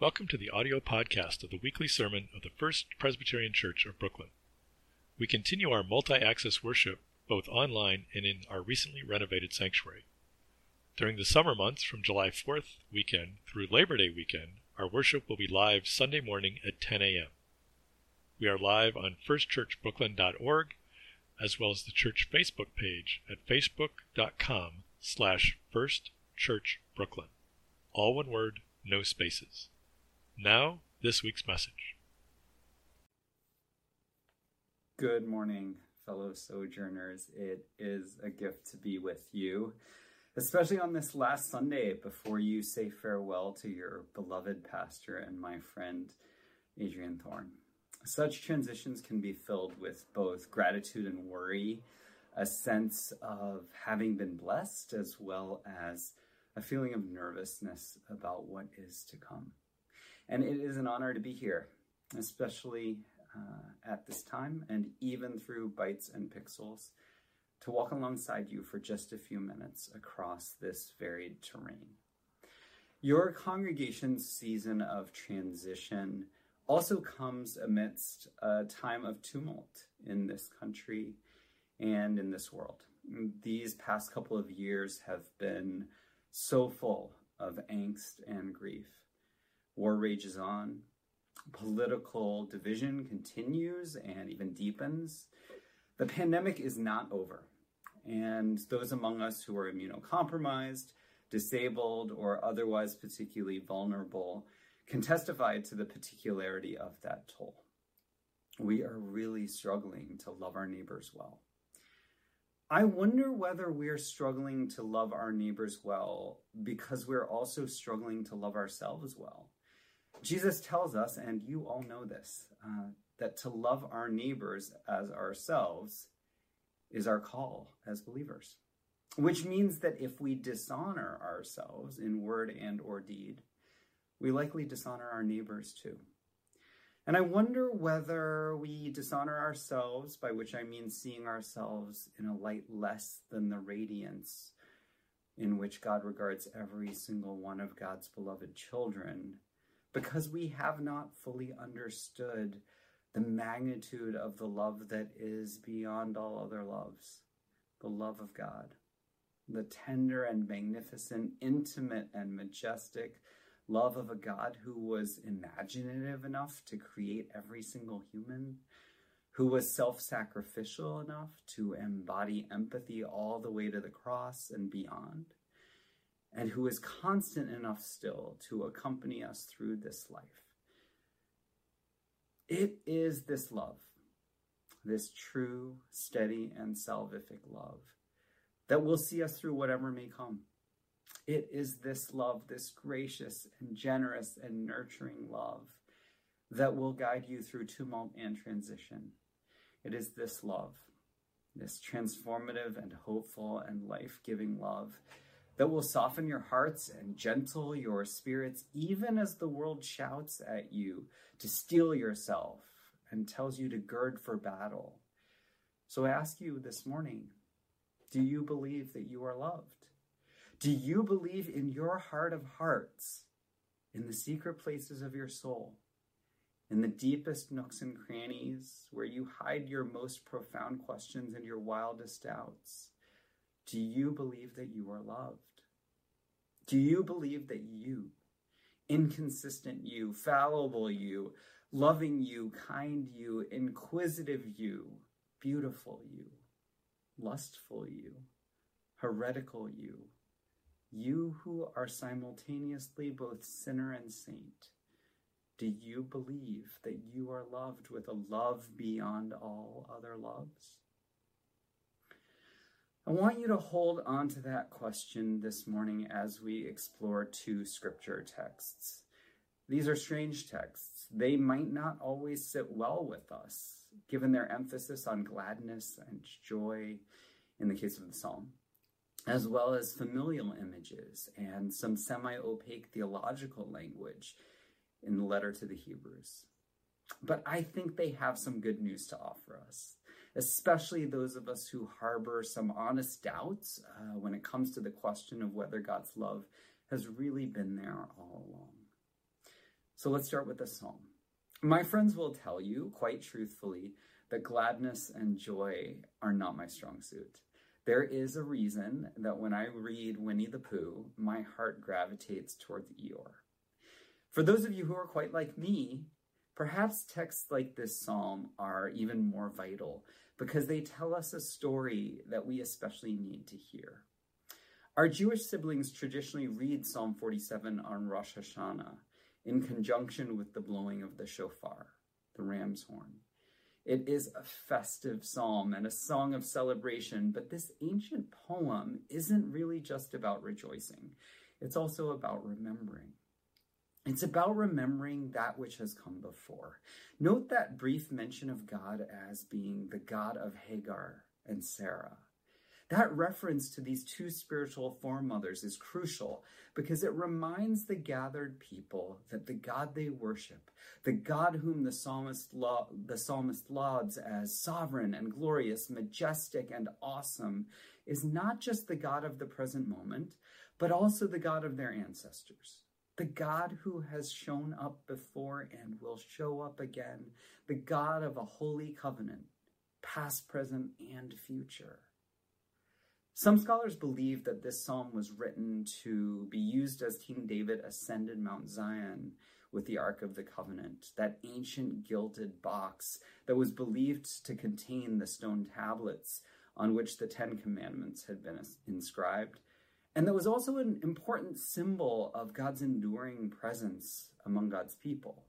Welcome to the audio podcast of the weekly sermon of the First Presbyterian Church of Brooklyn. We continue our multi access worship both online and in our recently renovated sanctuary. During the summer months from July 4th weekend through Labor Day weekend, our worship will be live Sunday morning at 10 a.m. We are live on firstchurchbrooklyn.org as well as the church Facebook page at facebook.com slash firstchurchbrooklyn. All one word, no spaces. Now, this week's message. Good morning, fellow sojourners. It is a gift to be with you, especially on this last Sunday before you say farewell to your beloved pastor and my friend, Adrian Thorne. Such transitions can be filled with both gratitude and worry, a sense of having been blessed, as well as a feeling of nervousness about what is to come. And it is an honor to be here, especially uh, at this time and even through Bytes and Pixels, to walk alongside you for just a few minutes across this varied terrain. Your congregation's season of transition also comes amidst a time of tumult in this country and in this world. These past couple of years have been so full of angst and grief. War rages on. Political division continues and even deepens. The pandemic is not over. And those among us who are immunocompromised, disabled, or otherwise particularly vulnerable can testify to the particularity of that toll. We are really struggling to love our neighbors well. I wonder whether we're struggling to love our neighbors well because we're also struggling to love ourselves well. Jesus tells us, and you all know this, uh, that to love our neighbors as ourselves is our call as believers. Which means that if we dishonor ourselves in word and or deed, we likely dishonor our neighbors too. And I wonder whether we dishonor ourselves, by which I mean seeing ourselves in a light less than the radiance in which God regards every single one of God's beloved children, because we have not fully understood the magnitude of the love that is beyond all other loves, the love of God, the tender and magnificent, intimate and majestic love of a God who was imaginative enough to create every single human, who was self sacrificial enough to embody empathy all the way to the cross and beyond and who is constant enough still to accompany us through this life. It is this love, this true, steady, and salvific love, that will see us through whatever may come. It is this love, this gracious and generous and nurturing love, that will guide you through tumult and transition. It is this love, this transformative and hopeful and life giving love that will soften your hearts and gentle your spirits, even as the world shouts at you to steel yourself and tells you to gird for battle. So I ask you this morning do you believe that you are loved? Do you believe in your heart of hearts, in the secret places of your soul, in the deepest nooks and crannies where you hide your most profound questions and your wildest doubts? Do you believe that you are loved? Do you believe that you, inconsistent you, fallible you, loving you, kind you, inquisitive you, beautiful you, lustful you, heretical you, you who are simultaneously both sinner and saint, do you believe that you are loved with a love beyond all other loves? I want you to hold on to that question this morning as we explore two scripture texts. These are strange texts. They might not always sit well with us, given their emphasis on gladness and joy in the case of the psalm, as well as familial images and some semi opaque theological language in the letter to the Hebrews. But I think they have some good news to offer us especially those of us who harbor some honest doubts uh, when it comes to the question of whether God's love has really been there all along. So let's start with the psalm. My friends will tell you, quite truthfully, that gladness and joy are not my strong suit. There is a reason that when I read Winnie the Pooh, my heart gravitates towards Eeyore. For those of you who are quite like me, perhaps texts like this psalm are even more vital because they tell us a story that we especially need to hear. Our Jewish siblings traditionally read Psalm 47 on Rosh Hashanah in conjunction with the blowing of the shofar, the ram's horn. It is a festive psalm and a song of celebration, but this ancient poem isn't really just about rejoicing. It's also about remembering. It's about remembering that which has come before. Note that brief mention of God as being the God of Hagar and Sarah. That reference to these two spiritual foremothers is crucial because it reminds the gathered people that the God they worship, the God whom the psalmist, lo- the psalmist lauds as sovereign and glorious, majestic and awesome, is not just the God of the present moment, but also the God of their ancestors. The God who has shown up before and will show up again, the God of a holy covenant, past, present, and future. Some scholars believe that this psalm was written to be used as King David ascended Mount Zion with the Ark of the Covenant, that ancient gilded box that was believed to contain the stone tablets on which the Ten Commandments had been inscribed, and that was also an important symbol of God's enduring presence among God's people.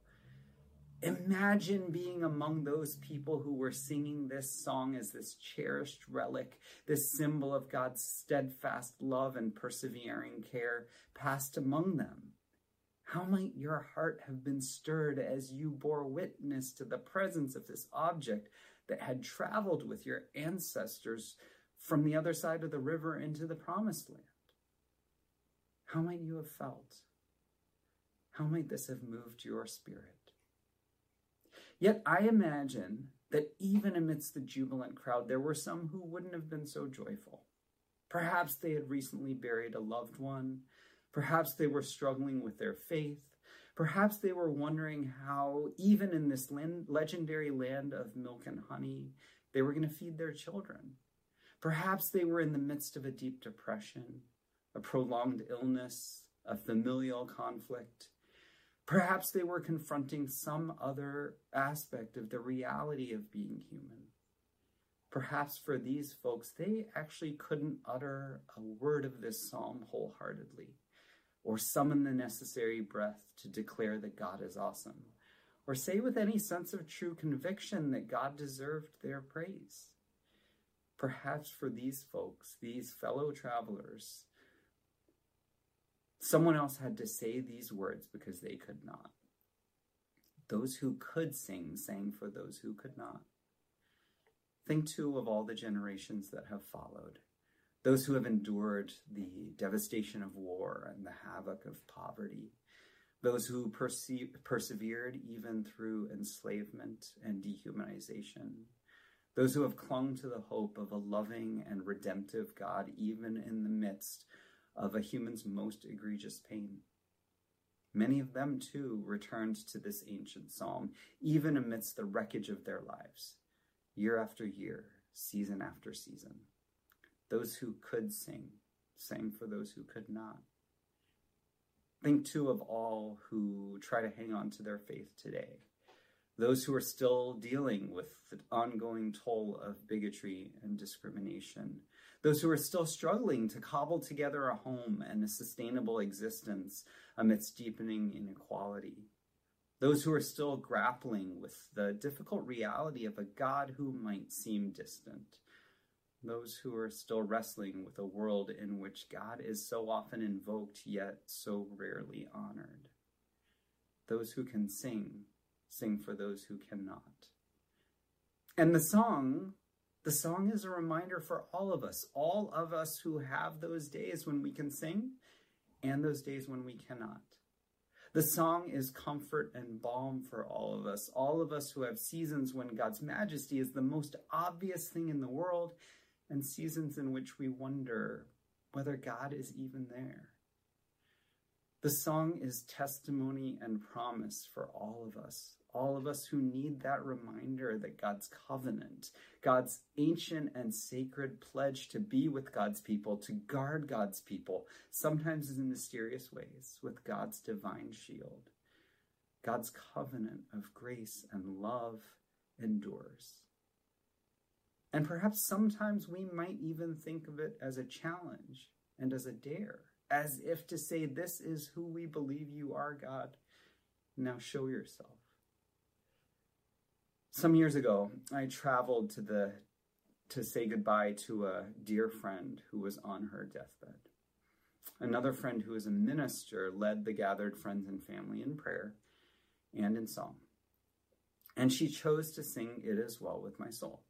Imagine being among those people who were singing this song as this cherished relic, this symbol of God's steadfast love and persevering care passed among them. How might your heart have been stirred as you bore witness to the presence of this object that had traveled with your ancestors from the other side of the river into the promised land? How might you have felt? How might this have moved your spirit? Yet I imagine that even amidst the jubilant crowd, there were some who wouldn't have been so joyful. Perhaps they had recently buried a loved one. Perhaps they were struggling with their faith. Perhaps they were wondering how, even in this legendary land of milk and honey, they were going to feed their children. Perhaps they were in the midst of a deep depression, a prolonged illness, a familial conflict, Perhaps they were confronting some other aspect of the reality of being human. Perhaps for these folks, they actually couldn't utter a word of this psalm wholeheartedly, or summon the necessary breath to declare that God is awesome, or say with any sense of true conviction that God deserved their praise. Perhaps for these folks, these fellow travelers, Someone else had to say these words because they could not. Those who could sing sang for those who could not. Think too of all the generations that have followed, those who have endured the devastation of war and the havoc of poverty, those who perse- persevered even through enslavement and dehumanization, those who have clung to the hope of a loving and redemptive God even in the midst of a human's most egregious pain. Many of them, too, returned to this ancient psalm, even amidst the wreckage of their lives, year after year, season after season. Those who could sing sang for those who could not. Think, too, of all who try to hang on to their faith today. Those who are still dealing with the ongoing toll of bigotry and discrimination, those who are still struggling to cobble together a home and a sustainable existence amidst deepening inequality, those who are still grappling with the difficult reality of a God who might seem distant, those who are still wrestling with a world in which God is so often invoked yet so rarely honored, those who can sing, sing for those who cannot. And the song the song is a reminder for all of us, all of us who have those days when we can sing and those days when we cannot. The song is comfort and balm for all of us, all of us who have seasons when God's majesty is the most obvious thing in the world, and seasons in which we wonder whether God is even there. The song is testimony and promise for all of us, all of us who need that reminder that God's covenant, God's ancient and sacred pledge to be with God's people, to guard God's people, sometimes in mysterious ways, with God's divine shield. God's covenant of grace and love endures. And perhaps sometimes we might even think of it as a challenge and as a dare, as if to say, This is who we believe you are, God. Now show yourself. Some years ago, I traveled to the to say goodbye to a dear friend who was on her deathbed. Another friend who was a minister led the gathered friends and family in prayer and in song. And she chose to sing It Is Well With My Soul.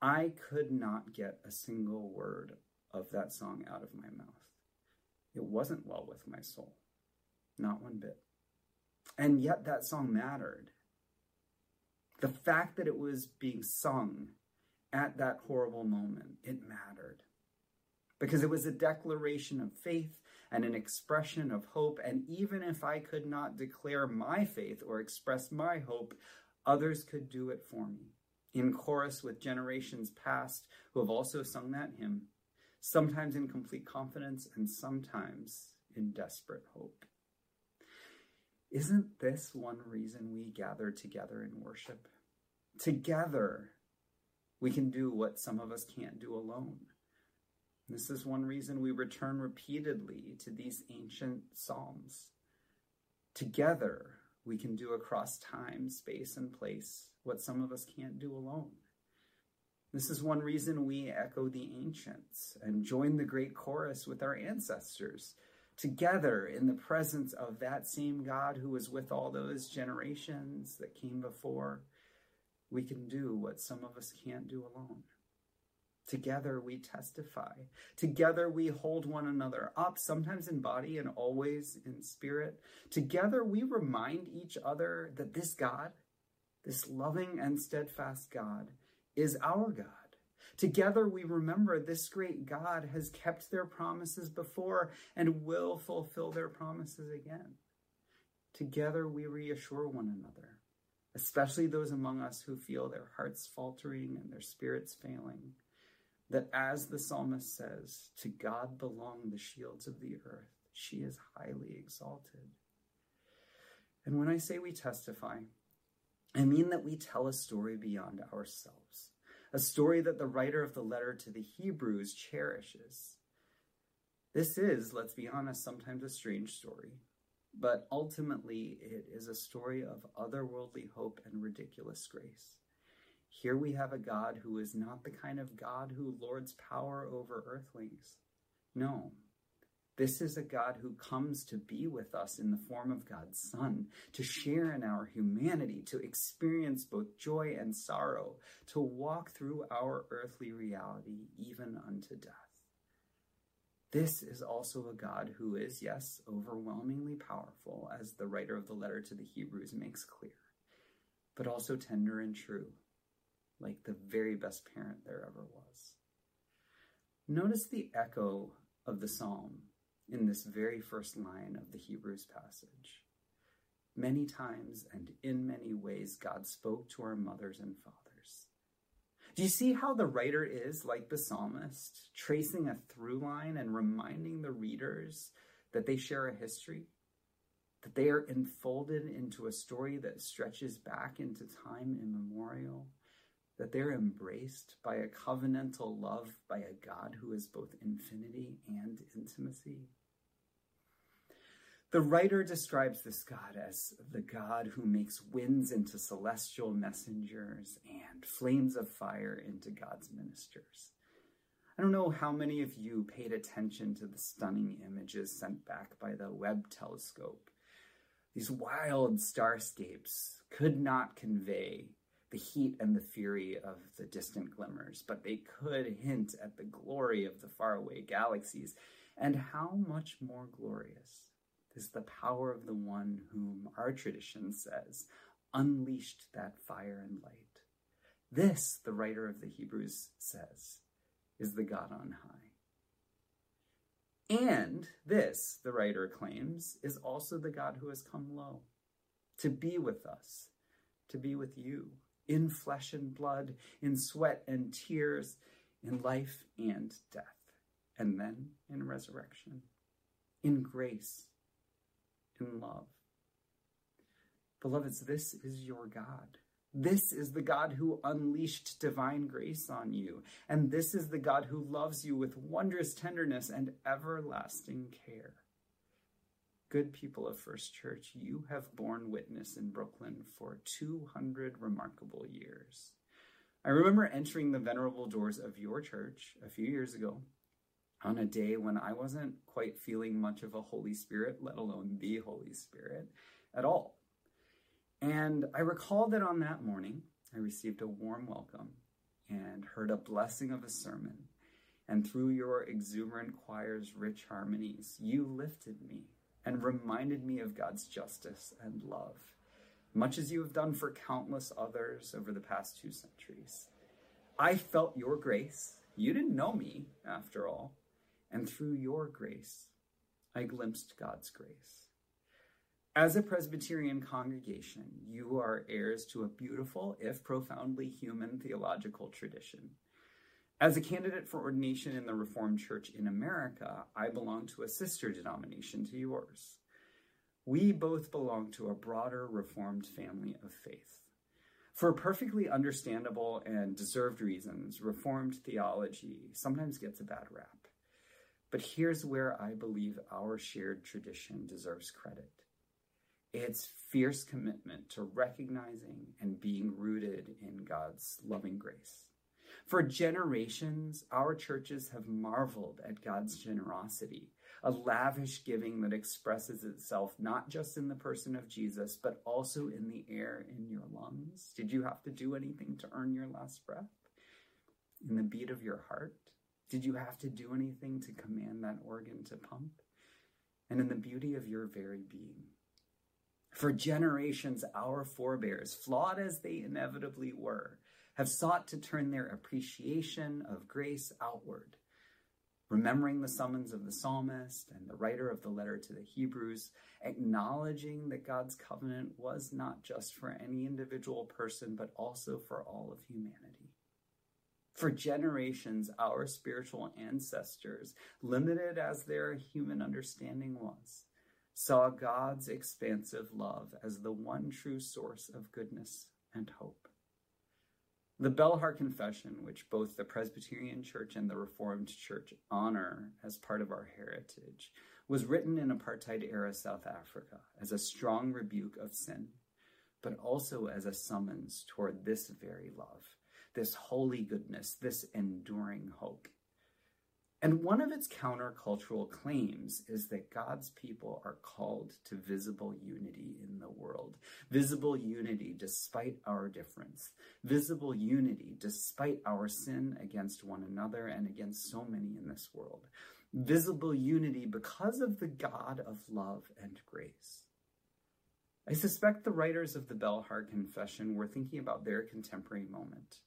I could not get a single word of that song out of my mouth. It wasn't well with my soul, not one bit. And yet that song mattered. The fact that it was being sung at that horrible moment, it mattered. Because it was a declaration of faith and an expression of hope. And even if I could not declare my faith or express my hope, others could do it for me. In chorus with generations past who have also sung that hymn, sometimes in complete confidence and sometimes in desperate hope. Isn't this one reason we gather together in worship? Together, we can do what some of us can't do alone. This is one reason we return repeatedly to these ancient psalms. Together, we can do across time, space, and place what some of us can't do alone. This is one reason we echo the ancients and join the great chorus with our ancestors together in the presence of that same God who was with all those generations that came before, we can do what some of us can't do alone. Together we testify. Together we hold one another up, sometimes in body and always in spirit. Together we remind each other that this God, this loving and steadfast God, is our God. Together we remember this great God has kept their promises before and will fulfill their promises again. Together we reassure one another, especially those among us who feel their hearts faltering and their spirits failing, that as the psalmist says, to God belong the shields of the earth. She is highly exalted. And when I say we testify, I mean that we tell a story beyond ourselves a story that the writer of the letter to the Hebrews cherishes. This is, let's be honest, sometimes a strange story, but ultimately it is a story of otherworldly hope and ridiculous grace. Here we have a God who is not the kind of God who lords power over earthlings. No, this is a God who comes to be with us in the form of God's Son, to share in our humanity, to experience both joy and sorrow, to walk through our earthly reality even unto death. This is also a God who is, yes, overwhelmingly powerful, as the writer of the letter to the Hebrews makes clear, but also tender and true, like the very best parent there ever was. Notice the echo of the psalm in this very first line of the Hebrews passage. Many times and in many ways, God spoke to our mothers and fathers. Do you see how the writer is, like the psalmist, tracing a through line and reminding the readers that they share a history? That they are enfolded into a story that stretches back into time immemorial? that they're embraced by a covenantal love by a God who is both infinity and intimacy. The writer describes this God as the God who makes winds into celestial messengers and flames of fire into God's ministers. I don't know how many of you paid attention to the stunning images sent back by the Webb telescope. These wild starscapes could not convey the heat and the fury of the distant glimmers, but they could hint at the glory of the faraway galaxies and how much more glorious is the power of the one whom our tradition says unleashed that fire and light. This, the writer of the Hebrews says, is the God on high. And this, the writer claims, is also the God who has come low to be with us, to be with you in flesh and blood, in sweat and tears, in life and death, and then in resurrection, in grace, love. Beloveds, this is your God. This is the God who unleashed divine grace on you. And this is the God who loves you with wondrous tenderness and everlasting care. Good people of First Church, you have borne witness in Brooklyn for 200 remarkable years. I remember entering the venerable doors of your church a few years ago on a day when I wasn't quite feeling much of a Holy Spirit, let alone the Holy Spirit, at all. And I recall that on that morning, I received a warm welcome and heard a blessing of a sermon. And through your exuberant choir's rich harmonies, you lifted me and reminded me of God's justice and love, much as you have done for countless others over the past two centuries. I felt your grace. You didn't know me, after all. And through your grace, I glimpsed God's grace. As a Presbyterian congregation, you are heirs to a beautiful, if profoundly human, theological tradition. As a candidate for ordination in the Reformed Church in America, I belong to a sister denomination to yours. We both belong to a broader Reformed family of faith. For perfectly understandable and deserved reasons, Reformed theology sometimes gets a bad rap. But here's where I believe our shared tradition deserves credit its fierce commitment to recognizing and being rooted in God's loving grace. For generations, our churches have marveled at God's generosity, a lavish giving that expresses itself not just in the person of Jesus, but also in the air in your lungs. Did you have to do anything to earn your last breath? In the beat of your heart? Did you have to do anything to command that organ to pump? And in the beauty of your very being? For generations, our forebears, flawed as they inevitably were, have sought to turn their appreciation of grace outward. Remembering the summons of the psalmist and the writer of the letter to the Hebrews, acknowledging that God's covenant was not just for any individual person, but also for all of humanity. For generations, our spiritual ancestors, limited as their human understanding was, saw God's expansive love as the one true source of goodness and hope. The Belhar Confession, which both the Presbyterian Church and the Reformed Church honor as part of our heritage, was written in apartheid era South Africa as a strong rebuke of sin, but also as a summons toward this very love, this holy goodness, this enduring hope. And one of its countercultural claims is that God's people are called to visible unity in the world. Visible unity despite our difference. Visible unity despite our sin against one another and against so many in this world. Visible unity because of the God of love and grace. I suspect the writers of the Belhar Confession were thinking about their contemporary moment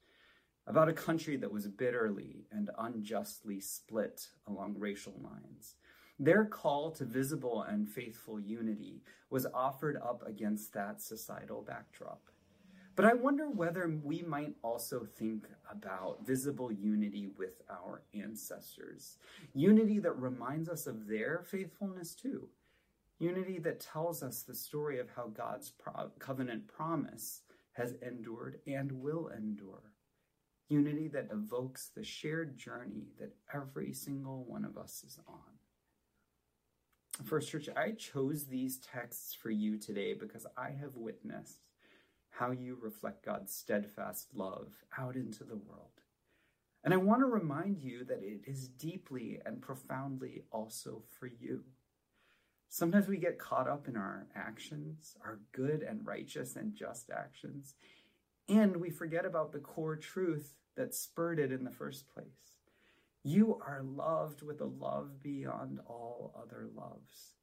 about a country that was bitterly and unjustly split along racial lines. Their call to visible and faithful unity was offered up against that societal backdrop. But I wonder whether we might also think about visible unity with our ancestors. Unity that reminds us of their faithfulness too. Unity that tells us the story of how God's covenant promise has endured and will endure unity that evokes the shared journey that every single one of us is on. First Church, I chose these texts for you today because I have witnessed how you reflect God's steadfast love out into the world. And I want to remind you that it is deeply and profoundly also for you. Sometimes we get caught up in our actions, our good and righteous and just actions, and we forget about the core truth that spurred it in the first place. You are loved with a love beyond all other loves.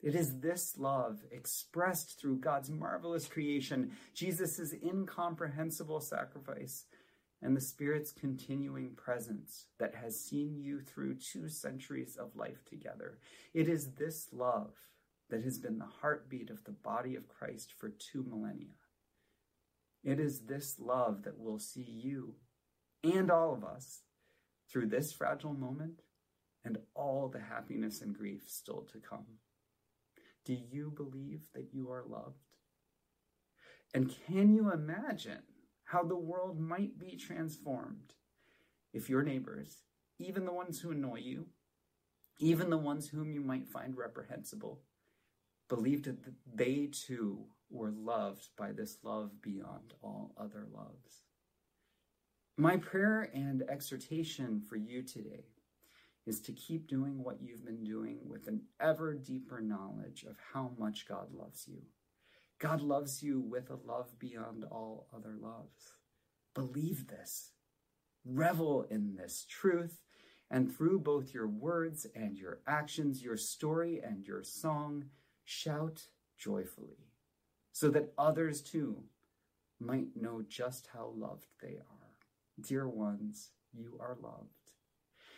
It is this love expressed through God's marvelous creation, Jesus' incomprehensible sacrifice, and the Spirit's continuing presence that has seen you through two centuries of life together. It is this love that has been the heartbeat of the body of Christ for two millennia. It is this love that will see you and all of us through this fragile moment and all the happiness and grief still to come. Do you believe that you are loved? And can you imagine how the world might be transformed if your neighbors, even the ones who annoy you, even the ones whom you might find reprehensible, believed that they too were loved by this love beyond all other loves? My prayer and exhortation for you today is to keep doing what you've been doing with an ever deeper knowledge of how much God loves you God loves you with a love beyond all other loves. Believe this. Revel in this truth. And through both your words and your actions, your story and your song, shout joyfully so that others too might know just how loved they are. Dear ones, you are loved.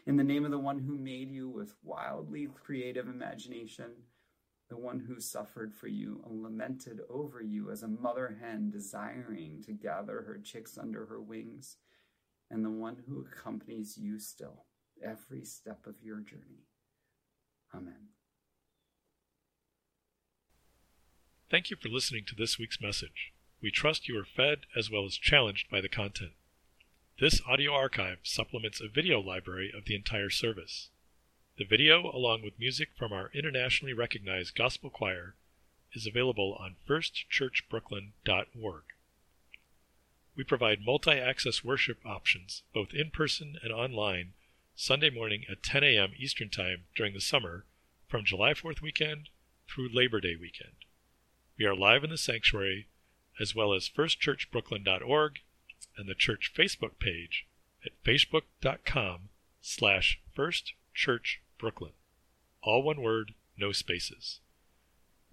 In the name of the one who made you with wildly creative imagination, the one who suffered for you and lamented over you as a mother hen desiring to gather her chicks under her wings, and the one who accompanies you still every step of your journey. Amen. Thank you for listening to this week's message. We trust you are fed as well as challenged by the content. This audio archive supplements a video library of the entire service. The video, along with music from our internationally recognized gospel choir, is available on firstchurchbrooklyn.org. We provide multi access worship options, both in person and online, Sunday morning at 10 a.m. Eastern Time during the summer from July 4th weekend through Labor Day weekend. We are live in the sanctuary, as well as firstchurchbrooklyn.org and the church Facebook page at facebook.com slash firstchurch Brooklyn. All one word, no spaces.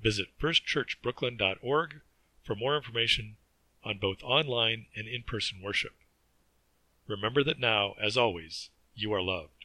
Visit firstchurchbrooklyn.org for more information on both online and in person worship. Remember that now, as always, you are loved.